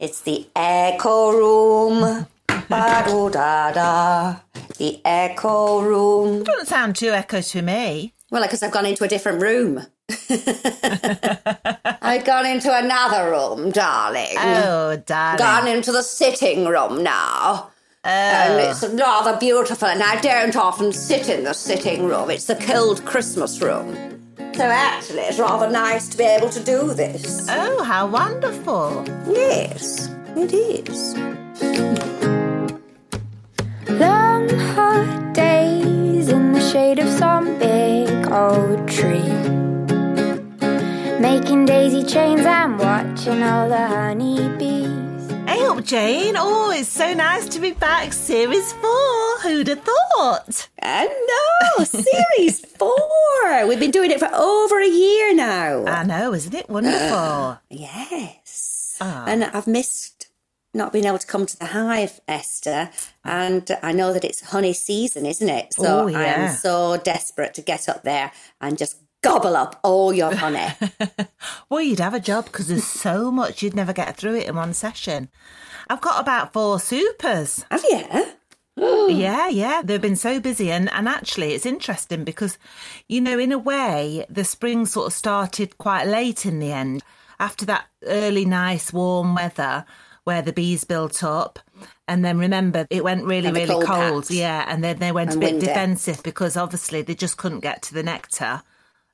It's the echo room. Ba-do-da-da. The echo room. Doesn't sound too echo to me. Well, because I've gone into a different room. I've gone into another room, darling. Oh, darling. Gone into the sitting room now. And it's rather beautiful, and I don't often sit in the sitting room. It's the cold Christmas room. So actually, it's rather nice to be able to do this. Oh, how wonderful. Yes, it is. Long hot days in the shade of some big old tree. Making daisy chains and watching all the honeybees. Hey up, Jane. Oh, it's so nice to be back. Series four. Who'd have thought? I know, series four. We've been doing it for over a year now. I know, isn't it wonderful? yes. Ah. And I've missed not being able to come to the hive, Esther. And I know that it's honey season, isn't it? So Oh, I am so desperate to get up there and just gobble up all your honey. well, you'd have a job because there's so much you'd never get through it in one session. I've got about four supers. Have you? Yeah, yeah. They've been so busy. And, and actually, it's interesting because, you know, in a way, the spring sort of started quite late in the end. After that early, nice, warm weather where the bees built up. And then remember, it went really, really cold cold. Yeah. And then they went And a bit windy. defensive because obviously they just couldn't get to the nectar.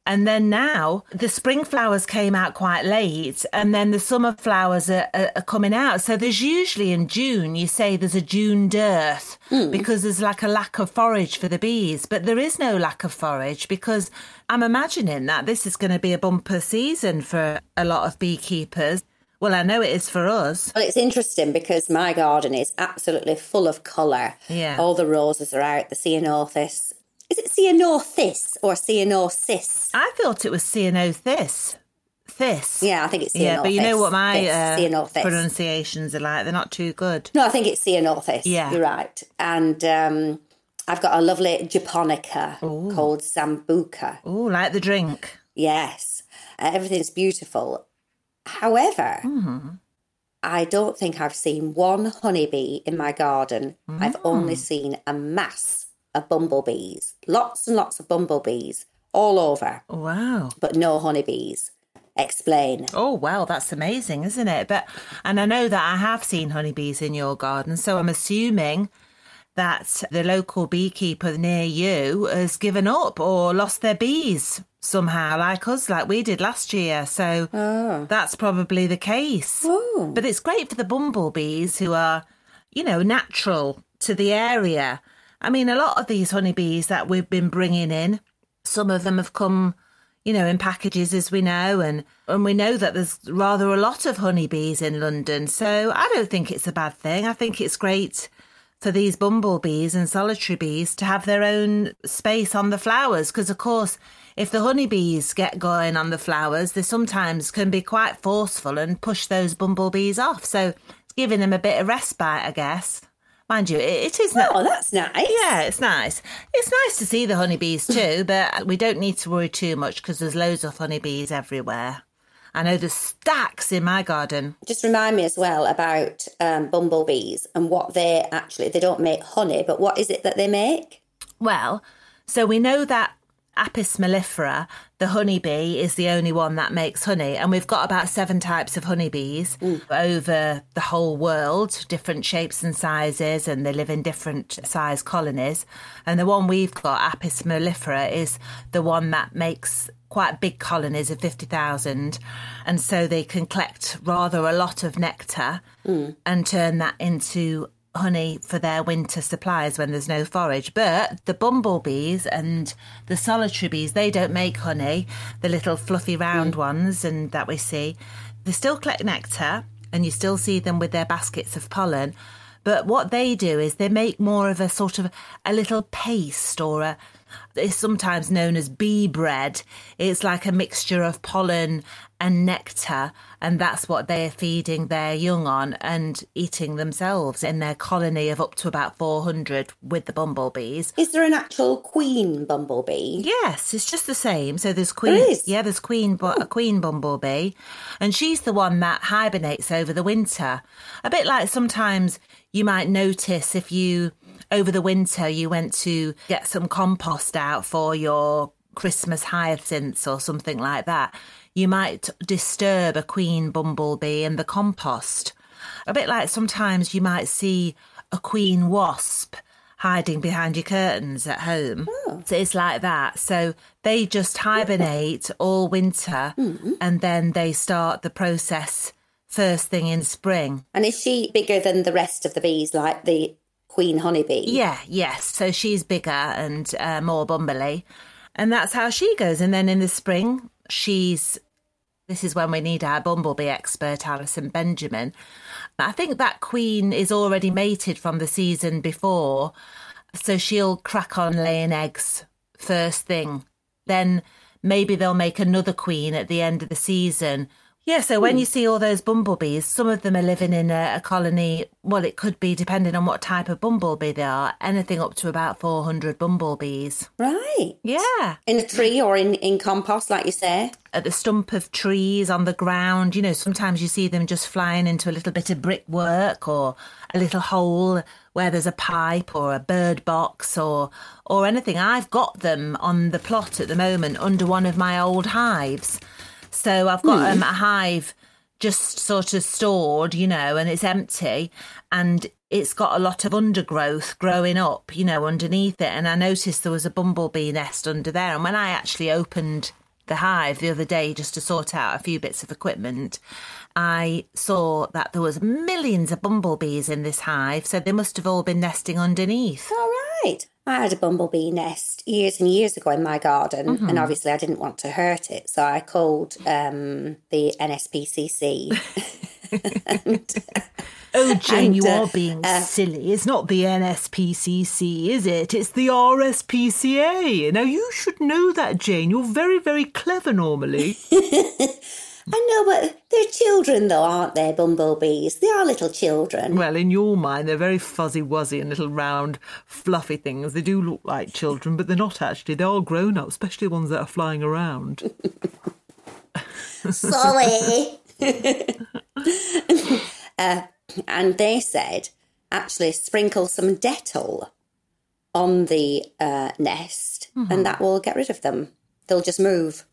And then now the spring flowers came out quite late, and then the summer flowers are, are, are coming out. So there's usually in June, you say there's a June dearth hmm. because there's like a lack of forage for the bees. But there is no lack of forage because I'm imagining that this is going to be a bumper season for a lot of beekeepers. Well, I know it is for us. Well, it's interesting because my garden is absolutely full of colour. Yeah. All the roses are out, the sea ceanothus. Is it ceanothus or ceanothis? I thought it was ceanothis. This. Yeah, I think it's ceanothus. Yeah, but you know what my This, uh, pronunciations are like? They're not too good. No, I think it's ceanothus. Yeah. You're right. And um, I've got a lovely japonica called Zambuca. Oh, like the drink. Yes. Uh, everything's beautiful. However, Mm-hmm. I don't think I've seen one honeybee in my garden. I've only Mm. seen a mass of bumblebees. Lots and lots of bumblebees all over, Wow. but no honeybees. Explain. Oh, wow, that's amazing, isn't it? But, and I know that I have seen honeybees in your garden, so I'm assuming that the local beekeeper near you has given up or lost their bees somehow, like us, like we did last year. So ah. that's probably the case. Oh. But it's great for the bumblebees who are, you know, natural to the area. I mean, a lot of these honeybees that we've been bringing in, some of them have come, you know, in packages, as we know, and and we know that there's rather a lot of honeybees in London. So I don't think it's a bad thing. I think it's great for these bumblebees and solitary bees to have their own space on the flowers because of course if the honeybees get going on the flowers they sometimes can be quite forceful and push those bumblebees off so it's giving them a bit of respite i guess mind you it, it is not Oh, that's nice. yeah, it's nice. It's nice to see the honeybees too, but we don't need to worry too much because there's loads of honeybees everywhere. I know there's stacks in my garden. Just remind me as well about um, bumblebees and what they actually, they don't make honey, but what is it that they make? Well, so we know that Apis mellifera, the honeybee, is the only one that makes honey, and we've got about seven types of honeybees over the whole world, different shapes and sizes, and they live in different size colonies. And the one we've got, Apis mellifera, is the one that makes quite big colonies of 50,000. And so they can collect rather a lot of nectar and turn that into honey for their winter supplies when there's no forage. But the bumblebees and the solitary bees, they don't make honey, the little fluffy round mm. ones and that we see. They still collect nectar and you still see them with their baskets of pollen. But what they do is they make more of a sort of a little paste or a it's sometimes known as bee bread. It's like a mixture of pollen and nectar, and that's what they're feeding their young on and eating themselves in their colony of up to about 400 with the bumblebees. Is there an actual queen bumblebee? Yes, it's just the same. So there's queen. There is? Yeah, there's queen, bu- a queen bumblebee, and she's the one that hibernates over the winter. A bit like sometimes you might notice if you over the winter you went to get some compost out for your Christmas hyacinths or something like that. You might disturb a queen bumblebee in the compost. A bit like sometimes you might see a queen wasp hiding behind your curtains at home. So it's like that. So they just hibernate all winter and then they start the process first thing in spring. And is she bigger than the rest of the bees, like the queen honeybee? Yeah, yes. So she's bigger and uh, more bumbly. And that's how she goes. And then in the spring, she's. This is when we need our bumblebee expert, Alison Benjamin. I think that queen is already mated from the season before. So she'll crack on laying eggs first thing. Then maybe they'll make another queen at the end of the season. Yeah, so when hmm. you see all those bumblebees, some of them are living in a, a colony. Well, it could be, depending on what type of bumblebee they are, anything up to about 400 bumblebees. Right. Yeah. In a tree or in, in compost, like you say? At the stump of trees, on the ground, you know, sometimes you see them just flying into a little bit of brickwork or a little hole where there's a pipe or a bird box or or anything. I've got them on the plot at the moment under one of my old hives. So I've got um, a hive just sort of stored, you know, and it's empty and it's got a lot of undergrowth growing up, you know, underneath it. And I noticed there was a bumblebee nest under there. And when I actually opened the hive the other day just to sort out a few bits of equipment, I saw that there was millions of bumblebees in this hive. So they must have all been nesting underneath. All right. I had a bumblebee nest years and years ago in my garden, Mm-hmm. and obviously I didn't want to hurt it, so I called um, the NSPCC. Oh, Jane, And, you uh, are being silly. It's not the NSPCC, is it? It's the RSPCA. Now, you should know that, Jane. You're very, very clever normally. I know, but they're children, though, aren't they? Bumblebees. They are little children. well, in your mind, they're very fuzzy wuzzy and little round, fluffy things. They do look like children, but they're not actually. They are all grown up, especially ones that are flying around. Sorry. uh, and they said, actually, sprinkle some Dettol on the uh, nest, and that will get rid of them. They'll just move,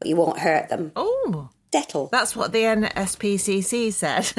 but you won't hurt them. Oh, Dettol. that's what the NSPCC said.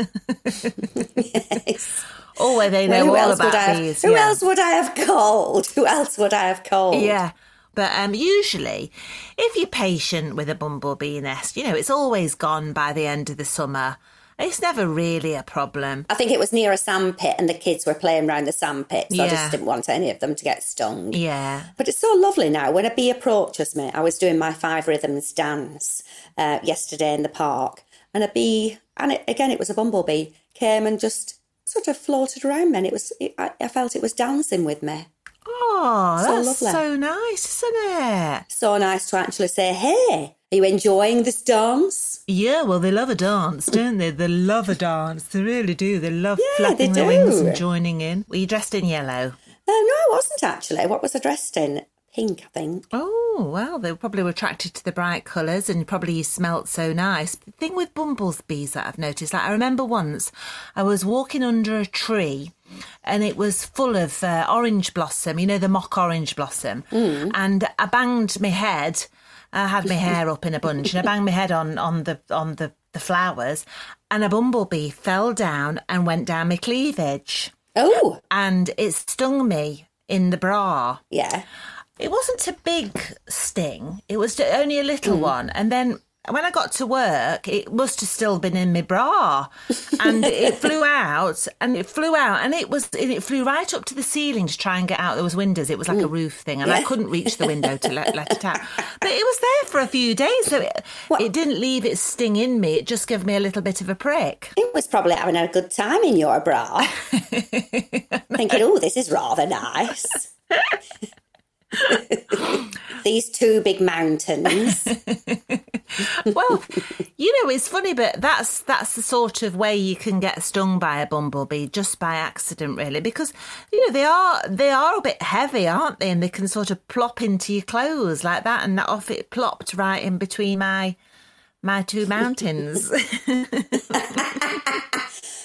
Yes. oh, well, they know well, all about have, these. Who yeah. else would I have called? Who else would I have called? Yeah. But um, usually, if you're patient with a bumblebee nest, you know, it's always gone by the end of the summer. It's never really a problem. I think it was near a sandpit, and the kids were playing around the sandpit, so I just didn't want any of them to get stung. Yeah. But it's so lovely now. When a bee approaches me, I was doing my five rhythms dance uh, yesterday in the park, and a bee, and it, again, it was a bumblebee, came and just sort of floated around me, and it was, it, I, I felt it was dancing with me. Oh, So that's lovely. so nice, isn't it? So nice to actually say, "Hey, are you enjoying this dance?" Yeah, well, they love a dance, don't they? They love a dance. They really do. They love Yeah, flapping they their wings and joining in. Were you dressed in yellow? Uh, no, I wasn't actually. What was I dressed in? Pink, I think. Oh, well, they probably were attracted to the bright colours and probably you smelt so nice. The thing with bumblebees that I've noticed, like I remember once I was walking under a tree and it was full of uh, orange blossom, you know, the mock orange blossom. And I banged my head. I had my hair up in a bunch and I banged my head on, on the on the, the flowers and a bumblebee fell down and went down my cleavage Oh, and it stung me in the bra. yeah. It wasn't a big sting. It was only a little mm. one. And then when I got to work, it must have still been in my bra, and it flew out, and it flew out, and it was it flew right up to the ceiling to try and get out. There was windows; it was like a roof thing, and I couldn't reach the window to let, let it out. But it was there for a few days, so it, it didn't leave its sting in me. It just gave me a little bit of a prick. It was probably having a good time in your bra, thinking, "Oh, this is rather nice." These two big mountains. Well, you know, it's funny, but that's that's the sort of way you can get stung by a bumblebee just by accident, really, because you know they are they are a bit heavy, aren't they? And they can sort of plop into your clothes like that, and off it plopped right in between my my two mountains.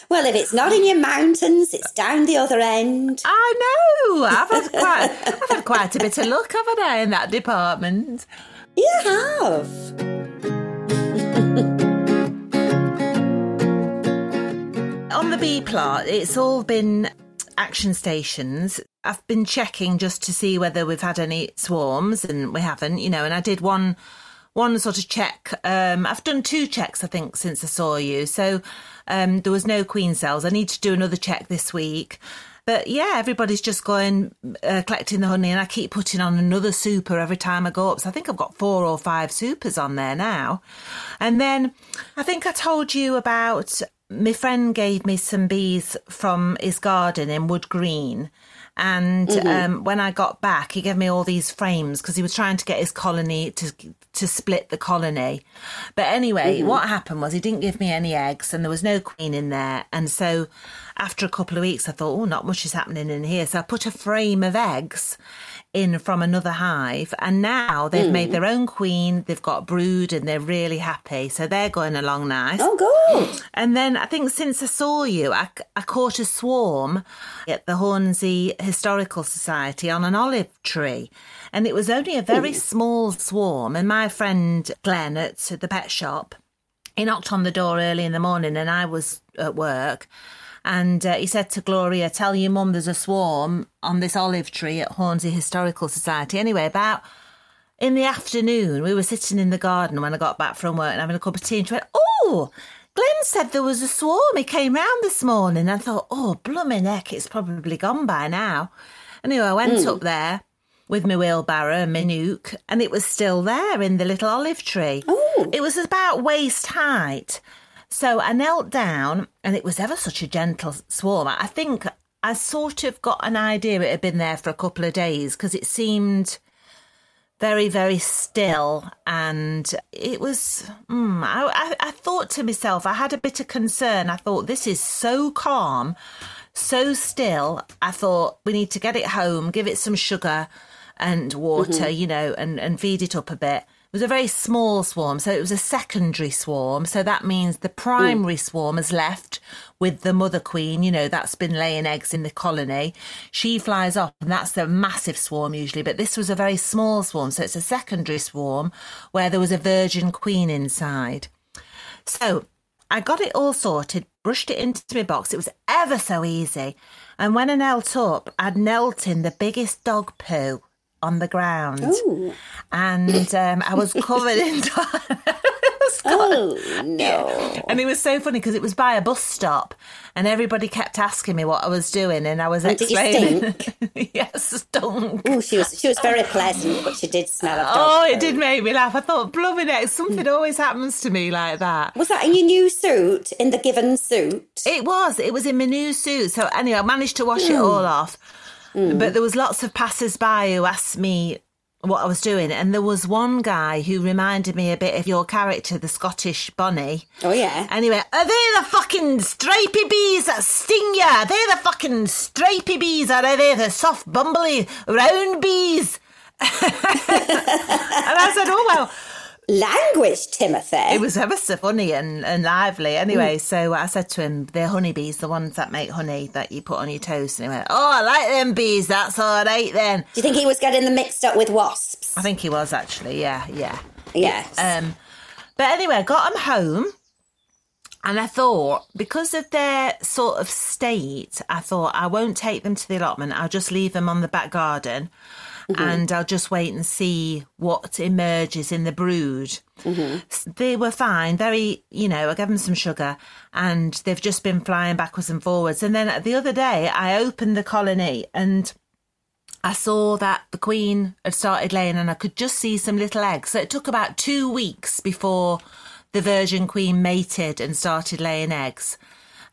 Well, if it's not in your mountains, it's down the other end. I know. I've had quite, I've had quite a bit of luck, haven't I, in that department? You have. On the bee plot, it's all been action stations. I've been checking just to see whether we've had any swarms, and we haven't, you know. And I did one, one sort of check. Um, I've done two checks, I think, since I saw you. So um, there was no queen cells. I need to do another check this week. But yeah, everybody's just going uh, collecting the honey, and I keep putting on another super every time I go up. So I think I've got four or five supers on there now. And then I think I told you about my friend gave me some bees from his garden in Wood Green. And mm-hmm. um, when I got back, he gave me all these frames because he was trying to get his colony to to split the colony. But anyway, mm-hmm. what happened was he didn't give me any eggs, and there was no queen in there. And so, after a couple of weeks, I thought, oh, not much is happening in here. So I put a frame of eggs in from another hive, and now they've mm. made their own queen. They've got brood, and they're really happy. So they're going along nice. Oh, good. And then I think since I saw you, I, I caught a swarm at the Hornsey Historical Society on an olive tree, and it was only a very mm. small swarm. And my friend Glenn at the pet shop, he knocked on the door early in the morning, and I was at work. And uh, he said to Gloria, Tell your mum there's a swarm on this olive tree at Hornsey Historical Society. Anyway, about in the afternoon, we were sitting in the garden when I got back from work and having a cup of tea. And she went, Oh, Glenn said there was a swarm. He came round this morning. I thought, Oh, blooming heck, it's probably gone by now. Anyway, I went mm. up there with my wheelbarrow and my nuke, and it was still there in the little olive tree. Ooh. It was about waist height. So I knelt down, and it was ever such a gentle swarm. I think I sort of got an idea it had been there for a couple of days because it seemed very, very still. And it was, mm, I, I, I thought to myself, I had a bit of concern. I thought, this is so calm, so still. I thought, we need to get it home, give it some sugar and water, mm-hmm. you know, and, and feed it up a bit was a very small swarm, so it was a secondary swarm. So that means the primary Ooh. swarm has left with the mother queen, you know, that's been laying eggs in the colony. She flies off, and that's the massive swarm usually, but this was a very small swarm. So it's a secondary swarm where there was a virgin queen inside. So I got it all sorted, brushed it into my box. It was ever so easy. And when I knelt up, I'd knelt in the biggest dog poo on the ground. Ooh. And um, I was covered in. oh no! And it was so funny because it was by a bus stop, and everybody kept asking me what I was doing, and I was and explaining. yes, stunk. Oh, she was she was very pleasant, but she did smell of. Oh, it did make me laugh. I thought, blooming it, something always happens to me like that. Was that in your new suit? In the given suit? It was. It was in my new suit. So anyway, I managed to wash mm. it all off. Mm. But there was lots of passers by who asked me what I was doing, and there was one guy who reminded me a bit of your character, the Scottish Bonnie. Oh yeah. Anyway, are they the fucking stripy bees that sting you? Are they the fucking stripy bees, or are they the soft, bumbly, round bees? and I said, oh well language, Timothy. It was ever so funny and, and lively. Anyway, mm. so I said to him, they're honeybees, the ones that make honey that you put on your toast. And he went, oh, I like them bees. That's all right then. Do you think he was getting them mixed up with wasps? I think he was actually, yeah, yeah. Yes. Um, but anyway, I got them home. And I thought, because of their sort of state, I thought I won't take them to the allotment. I'll just leave them on the back garden Mm-hmm. and I'll just wait and see what emerges in the brood. Mm-hmm. S- They were fine, very, you know, I gave them some sugar and they've just been flying backwards and forwards. And then the other day, I opened the colony and I saw that the queen had started laying and I could just see some little eggs. So it took about two weeks before the virgin queen mated and started laying eggs.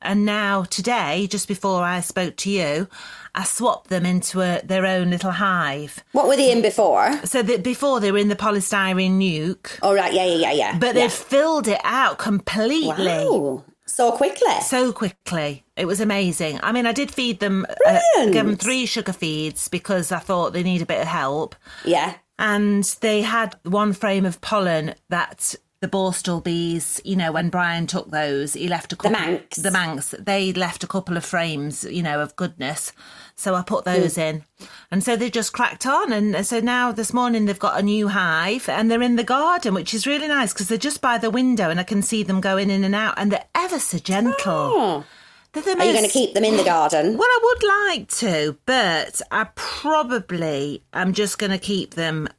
And now, today, just before I spoke to you, I swapped them into a, their own little hive. What were they in before? So that before they were in the polystyrene nuke, Oh, right, yeah, yeah, yeah, yeah. but yeah. they'd filled it out completely. Wow. So quickly. So quickly. It was amazing. I mean, I did feed them, uh, give them three sugar feeds because I thought they need a bit of help. yeah. And they had one frame of pollen that the borstal bees, you know, when Brian took those, he left a couple. The Manx. The Manx. They left a couple of frames, you know, of goodness. So I put hmm. those in. And so they just cracked on. And so now this morning they've got a new hive and they're in the garden, which is really nice because they're just by the window and I can see them going in and out and they're ever so gentle. Oh. They're the Oh. Are you going to keep them in the garden? well, I would like to, but I probably am just going to keep them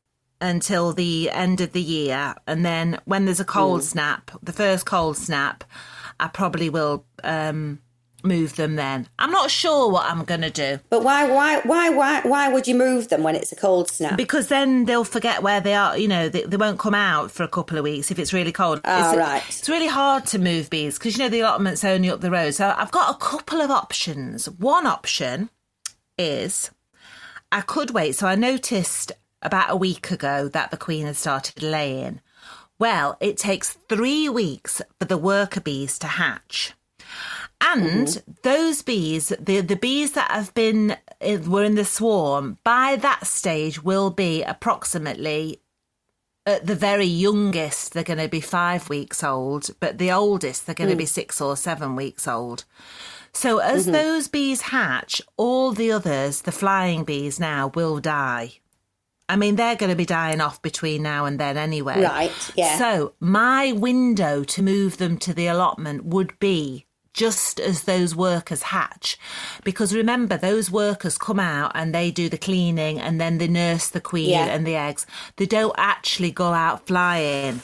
until the end of the year. And then when there's a cold snap, the first cold snap, I probably will um, move them then. I'm not sure what I'm going to do But why, why, why, why, why would you move them when it's a cold snap? because then they'll forget where they are. You know, they, they won't come out for a couple of weeks if it's really cold. Ah, it's, right. It's really hard to move bees because, you know, the allotment's only up the road. So I've got a couple of options. One option is I could wait. So I noticed about a week ago that the queen had started laying. Well, it takes three weeks for the worker bees to hatch. And those bees, the, the bees that have been eh, were in the swarm, by that stage will be approximately at the very youngest, they're going to be five weeks old, but the oldest, they're going to be six or seven weeks old. So as those bees hatch, all the others, the flying bees now, will die. I mean, they're going to be dying off between now and then anyway. Right, yeah. So my window to move them to the allotment would be just as those workers hatch. Because remember, those workers come out and they do the cleaning and then they nurse the queen Yeah. and the eggs. They don't actually go out flying.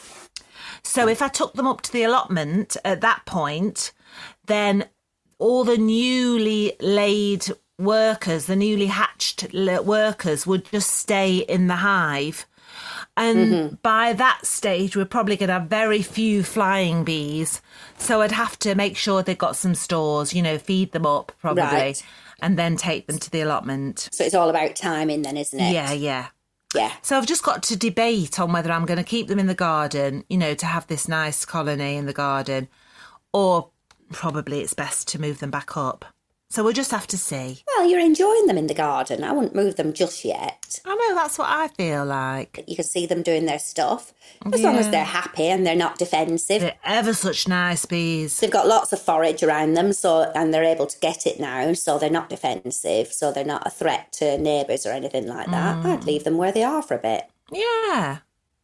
So if I took them up to the allotment at that point, then all the newly laid workers, the newly hatched workers, would just stay in the hive. And mm-hmm. by that stage, we're probably going to have very few flying bees. So I'd have to make sure they've got some stores, you know, feed them up probably, Right. and then take them to the allotment. So it's all about timing then, isn't it? Yeah, yeah. Yeah. So I've just got to debate on whether I'm going to keep them in the garden, you know, to have this nice colony in the garden, or probably it's best to move them back up. So we'll just have to see. Well, you're enjoying them in the garden. I wouldn't move them just yet. I know that's what I feel like. You can see them doing their stuff. As long as they're happy and they're not defensive. They're ever such nice bees. They've got lots of forage around them, so and they're able to get it now, so they're not defensive, so they're not a threat to neighbours or anything like that. Mm. I'd leave them where they are for a bit. Yeah.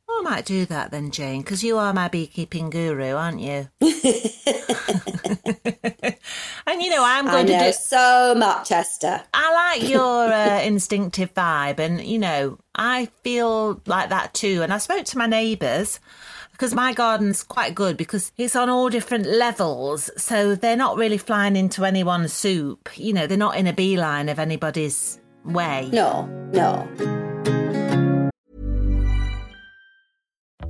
I might do that then, Jane, because you are my beekeeping guru, aren't you? and you know, I'm going to do. so much, Esther. I like your uh, instinctive vibe, and you know, I feel like that too. And I spoke to my neighbours because my garden's quite good because it's on all different levels, so they're not really flying into anyone's soup. You know, they're not in a beeline of anybody's way. No, no.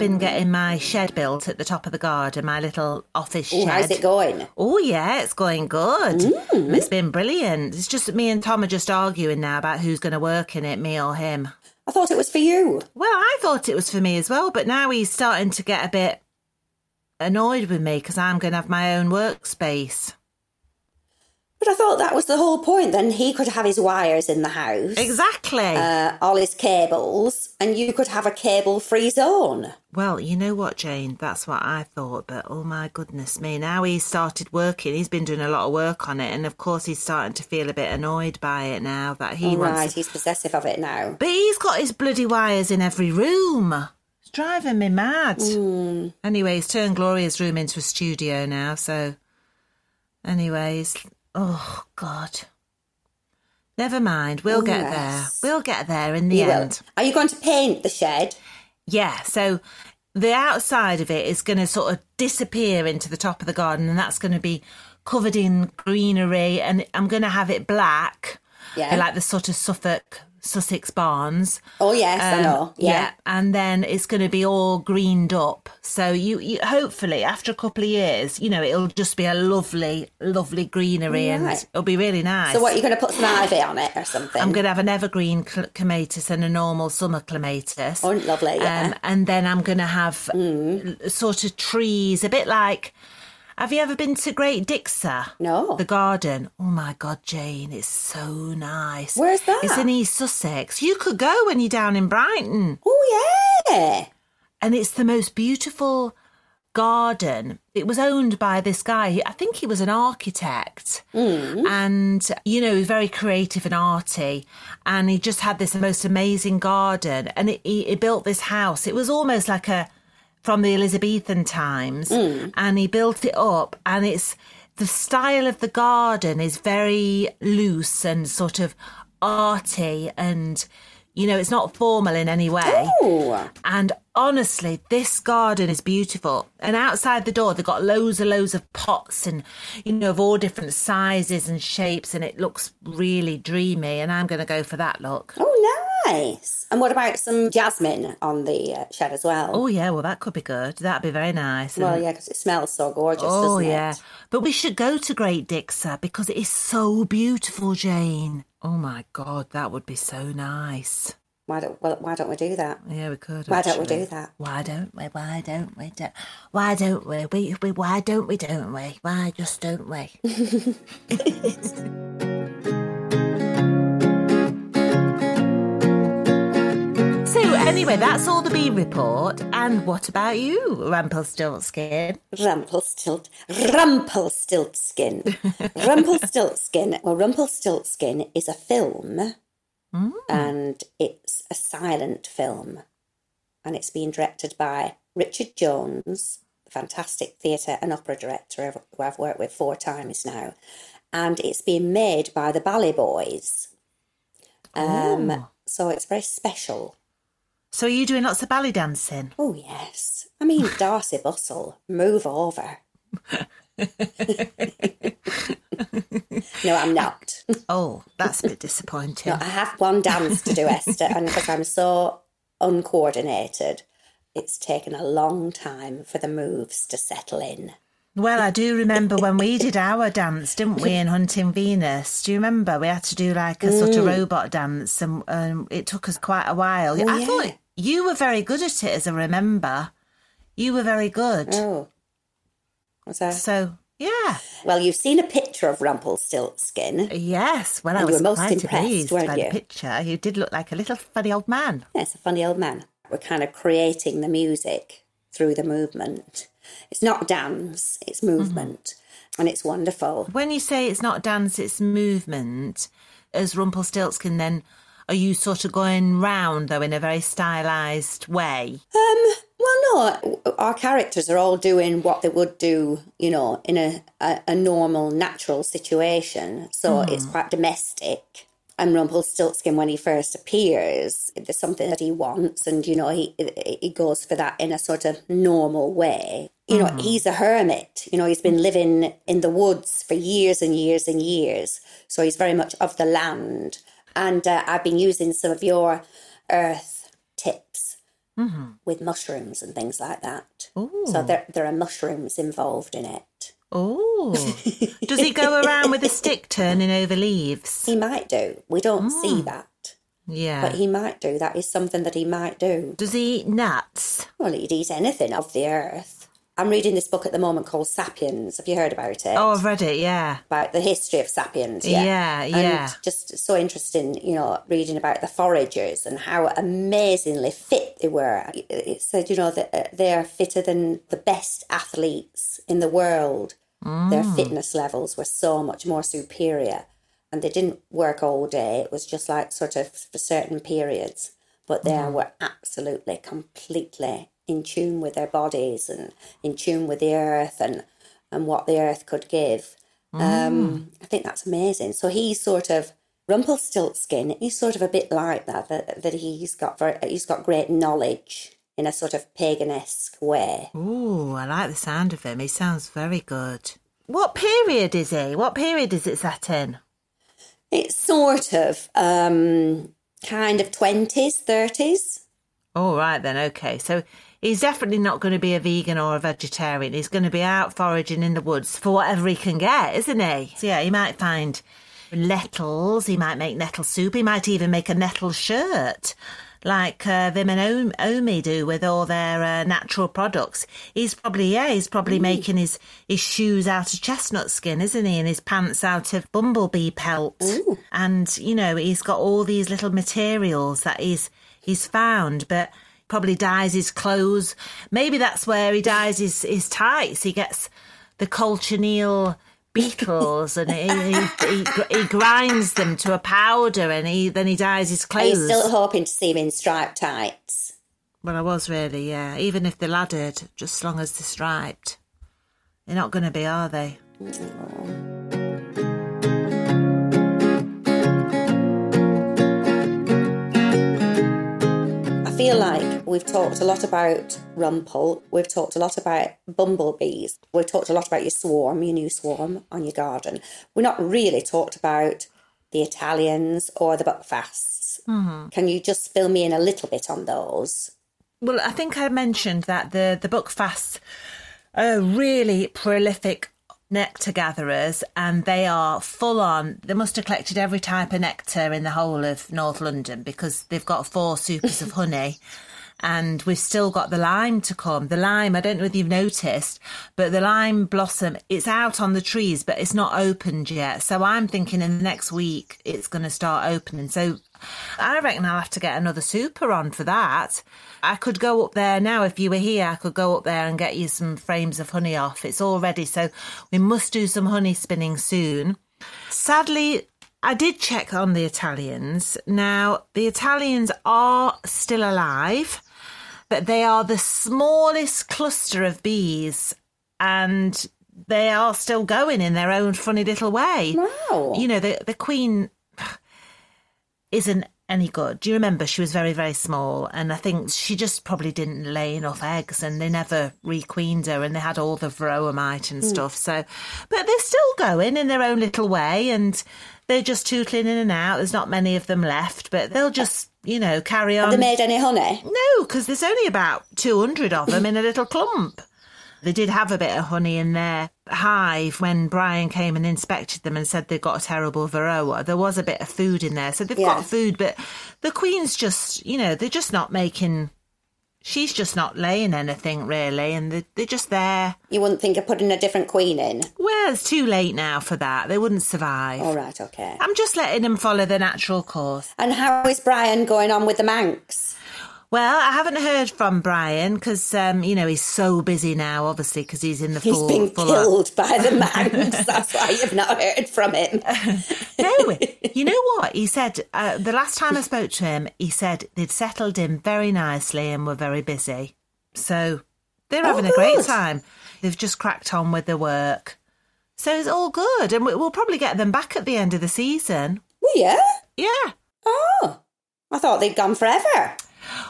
been getting my shed built at the top of the garden, my little office Oh, shed. how's it going? Oh yeah, it's going good. Mm. It's been brilliant. It's just me and Tom are just arguing now about who's going to work in it, me or him. I thought it was for you. Well, I thought it was for me as well, but now he's starting to get a bit annoyed with me because I'm going to have my own workspace. But I thought that was the whole point. Then he could have his wires in the house, Exactly. uh, all his cables, and you could have a cable-free zone. well, you know what, Jane? That's what I thought, but oh my goodness me. Now he's started working. He's been doing a lot of work on it, and of course he's starting to feel a bit annoyed by it now that he All wants right, he's possessive of it now. But he's got his bloody wires in every room. It's driving me mad. Anyway, he's turned Gloria's room into a studio now, so. Anyways, oh, God. Never mind, we'll get there. We'll get there in the You will. end. Are you going to paint the shed? Yeah, so the outside of it is going to sort of disappear into the top of the garden, and that's going to be covered in greenery, and I'm going to have it black, Yeah. like the sort of Suffolk, Sussex barns. Oh yes, I Um, know. Yeah. and then it's going to be all greened up. So you, you hopefully after a couple of years, you know, it'll just be a lovely, lovely greenery, and it'll be really nice. So what, you're going to put some ivy on it or something? I'm going to have an evergreen cl- clematis and a normal summer clematis. Oh, lovely, yeah. Um, and then I'm going to have Mm. sort of trees, a bit like. Have you ever been to Great Dixter? No. The garden. Oh my God, Jane, it's so nice. Where's that? It's in East Sussex. You could go when you're down in Brighton. Oh yeah. And it's the most beautiful garden. It was owned by this guy. I think he was an architect. Hmm. And, you know, very creative and arty. And he just had this most amazing garden. And it, he, he built this house. It was almost like a, from the Elizabethan times. Hmm. And he built it up. And it's, the style of the garden is very loose and sort of arty and, you know, it's not formal in any way. Oh. And honestly, this garden is beautiful. And outside the door, they've got loads and loads of pots and, you know, of all different sizes and shapes. And it looks really dreamy. And I'm going to go for that look. Oh nice. And what about some jasmine on the uh, shed as well? Oh, yeah. Well, that could be good. That'd be very nice. well, yeah, because it smells so gorgeous. Oh, doesn't yeah. It? But we should go to Great Dixter because it is so beautiful, Jane. Oh, my God. That would be so nice. Why don't well, Why don't we do that? Yeah, we could. Why don't we do that? Why don't we? Why don't we? Do, why don't we? We, we? Why don't we? Don't we? Why just don't we? anyway, that's all the bee report. And what about you, Rumpelstiltskin? Rumpelstilt, Rumpelstiltskin, Rumpelstiltskin. Well, Rumpelstiltskin is a film, and it's a silent film, and it's being directed by Richard Jones, the fantastic theatre and opera director who I've worked with four times now, and it's being made by the BalletBoyz. Um, so it's very special. So are you doing lots of ballet dancing? Oh yes, I mean Darcey Bussell, move over. no, I'm not. Oh, that's a bit disappointing. No, I have one dance to do, Esther, and because I'm so uncoordinated, it's taken a long time for the moves to settle in. Well, I do remember when we did our dance, didn't we, in Hunting Venus? Do you remember? We had to do like a sort of robot dance, and um, it took us quite a while. Mm. Oh, I yeah. thought you were very good at it, as I remember. You were very good. Oh, was that? So, yeah. Well, you've seen a picture of Rumpelstiltskin. Yes. Well, I And was were most quite impressed, pleased by you? the picture. You did look like a little funny old man. Yes, a funny old man. We're kind of creating the music through the movement. It's not dance, it's movement, and it's wonderful. When you say it's not dance, it's movement, as Rumpelstiltskin, then are you sort of going round, though, in a very stylised way? Um, well, no, our characters are all doing what they would do, you know, in a, a, a normal, natural situation. So it's quite domestic. And Rumpelstiltskin, when he first appears, there's something that he wants, and you know, he he goes for that in a sort of normal way. You know, he's a hermit. You know, he's been living in the woods for years and years and years. So he's very much of the land. And uh, I've been using some of your earth tips with mushrooms and things like that. Ooh. So there, there are mushrooms involved in it. Oh. Does he go around with a stick turning over leaves? He might do. We don't hmm. see that, Yeah. but he might do. That is something that he might do. Does he eat nuts? Well, he'd eat anything of the earth. I'm reading this book at the moment called Sapiens. Have you heard about it? Oh, I've read it, yeah. about the history of sapiens. Yeah, Yeah, yeah. And just so interesting, you know, reading about the foragers and how amazingly fit they were. It said, you know, that uh, they are fitter than the best athletes in the world. Their Mm. fitness levels were so much more superior, and they didn't work all day. It was just like sort of for certain periods, but they Mm. were absolutely, completely in tune with their bodies and in tune with the earth and and what the earth could give. Um, I think that's amazing. So he's sort of Rumpelstiltskin. He's sort of a bit like that. That, that he's got very, he's got great knowledge in a sort of paganisque way. Ooh, I like the sound of him. He sounds very good. What period is he? What period is it set in? It's sort of um, kind of twenties, thirties. All right then, okay. So he's definitely not going to be a vegan or a vegetarian. He's going to be out foraging in the woods for whatever he can get, isn't he? So, yeah, he might find nettles, he might make nettle soup, he might even make a nettle shirt. Like uh, them and Omi do with all their uh, natural products. He's probably, yeah, he's probably making his, his shoes out of chestnut skin, isn't he? And his pants out of bumblebee pelt. Ooh. And, you know, he's got all these little materials that he's, he's found, but probably dyes his clothes. Maybe that's where he dyes his, his tights. He gets the cochineal beetles and he, he, he, he grinds them to a powder and he then he dyes his clothes. Are you still hoping to see him in striped tights? Well, I was really, yeah. Even if they're laddered, just as long as they're striped. They're not going to be, are they? Feel like we've talked a lot about Rumpel. We've talked a lot about bumblebees. We've talked a lot about your swarm, your new swarm on your garden. We're not really talked about the Italians or the buckfasts. Mm-hmm. Can you just fill me in a little bit on those? Well, I think I mentioned that the the buckfasts are really prolific nectar gatherers, and they are full on. They must have collected every type of nectar in the whole of North London because they've got four supers of honey. And we've still got the lime to come. The lime, I don't know if you've noticed, but the lime blossom, it's out on the trees, but it's not opened yet. So I'm thinking in the next week it's going to start opening. So I reckon I'll have to get another super on for that. I could go up there now if you were here. I could go up there and get you some frames of honey off. It's all ready, so we must do some honey spinning soon. Sadly, I did check on the Italians. Now, the Italians are still alive, but they are the smallest cluster of bees and they are still going in their own funny little way. Wow. You know, the, the queen isn't any good. Do you remember she was very, very small? And I think she just probably didn't lay enough eggs and they never requeened her and they had all the varroa mite and hmm. stuff. So, but they're still going in their own little way and they're just tootling in and out. There's not many of them left, but they'll just, you know, carry on. Have they made any honey? No, because there's only about 200 of them in a little clump. They did have a bit of honey in their hive when Brian came and inspected them and said they've got a terrible varroa. There was a bit of food in there, so they've Yeah. got food, but the queen's just, you know, they're just not making. She's just not laying anything really, and they're, they're just there. You wouldn't think of putting a different queen in? Well, it's too late now for that. They wouldn't survive. All right, okay. I'm just letting them follow the natural course. And how is Brian going on with the Manx? Well, I haven't heard from Brian because, um, you know, he's so busy now, obviously, because he's in the He's full. been full killed by the Manx. That's why you've not heard from him. No, you know what? He said uh, the last time I spoke to him, he said they'd settled in very nicely and were very busy. So they're having a great time. They've just cracked on with their work. So it's all good. And we- we'll probably get them back at the end of the season. Well, yeah. Yeah. Oh, I thought they'd gone forever.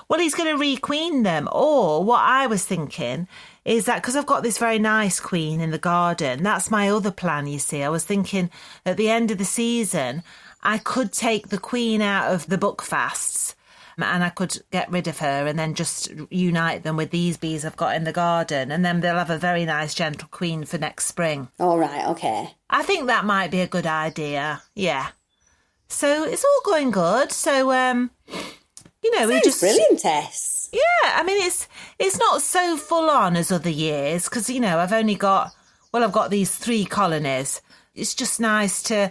Well, he's going to requeen them. Or what I was thinking is that because I've got this very nice queen in the garden, that's my other plan, you see. I was thinking at the end of the season, I could take the queen out of the buckfasts, and I could get rid of her and then just unite them with these bees I've got in the garden, and then they'll have a very nice gentle queen for next spring. All right, okay. I think that might be a good idea. Yeah. So it's all going good. So um, you know, we Sounds just brilliant, Tess. yeah. I mean, it's it's not so full on as other years because you know I've only got well, I've got these three colonies. It's just nice to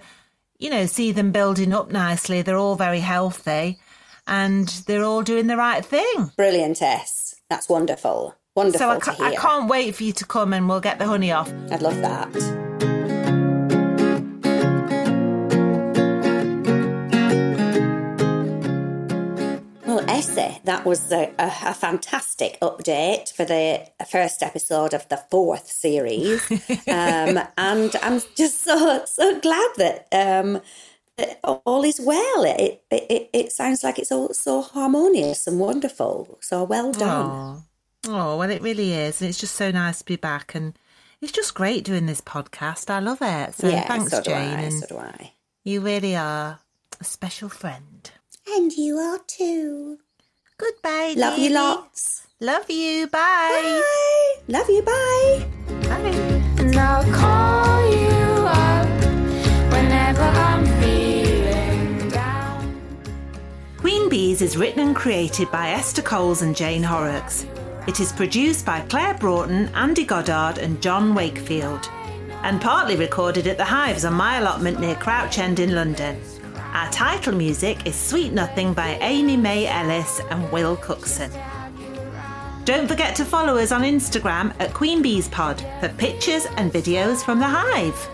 you know see them building up nicely. They're all very healthy, and they're all doing the right thing. Brilliant, Tess. That's wonderful. Wonderful So I, to ca-. I can't wait for you to come and we'll get the honey off. I'd love that. Essie, that was a, a, a fantastic update for the first episode of the fourth series, um, and I'm just so so glad that, um, that all is well. It, it it sounds like it's all so harmonious and wonderful. So well done. Oh, well, it really is. And it's just so nice to be back. And it's just great doing this podcast. I love it. So yeah, thanks, so do Jane. I. and So do I. you really are a special friend. And you are too. Goodbye. Love you lots. Love you. Bye. Bye. Love you. Bye. Bye. And I'll call you up whenever I'm feeling down. Queen Bees is written and created by Esther Coles and Jane Horrocks. It is produced by Claire Broughton, Andy Goddard, and John Wakefield, and partly recorded at the Hives on my allotment near Crouch End in London. Our title music is Sweet Nothing by Amy May Ellis and Will Cookson. Don't forget to follow us on Instagram at Queen Bees Pod for pictures and videos from the Hive.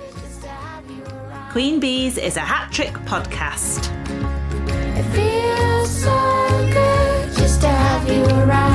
Queen Bees is a hat trick podcast. It feels so good just to have you around.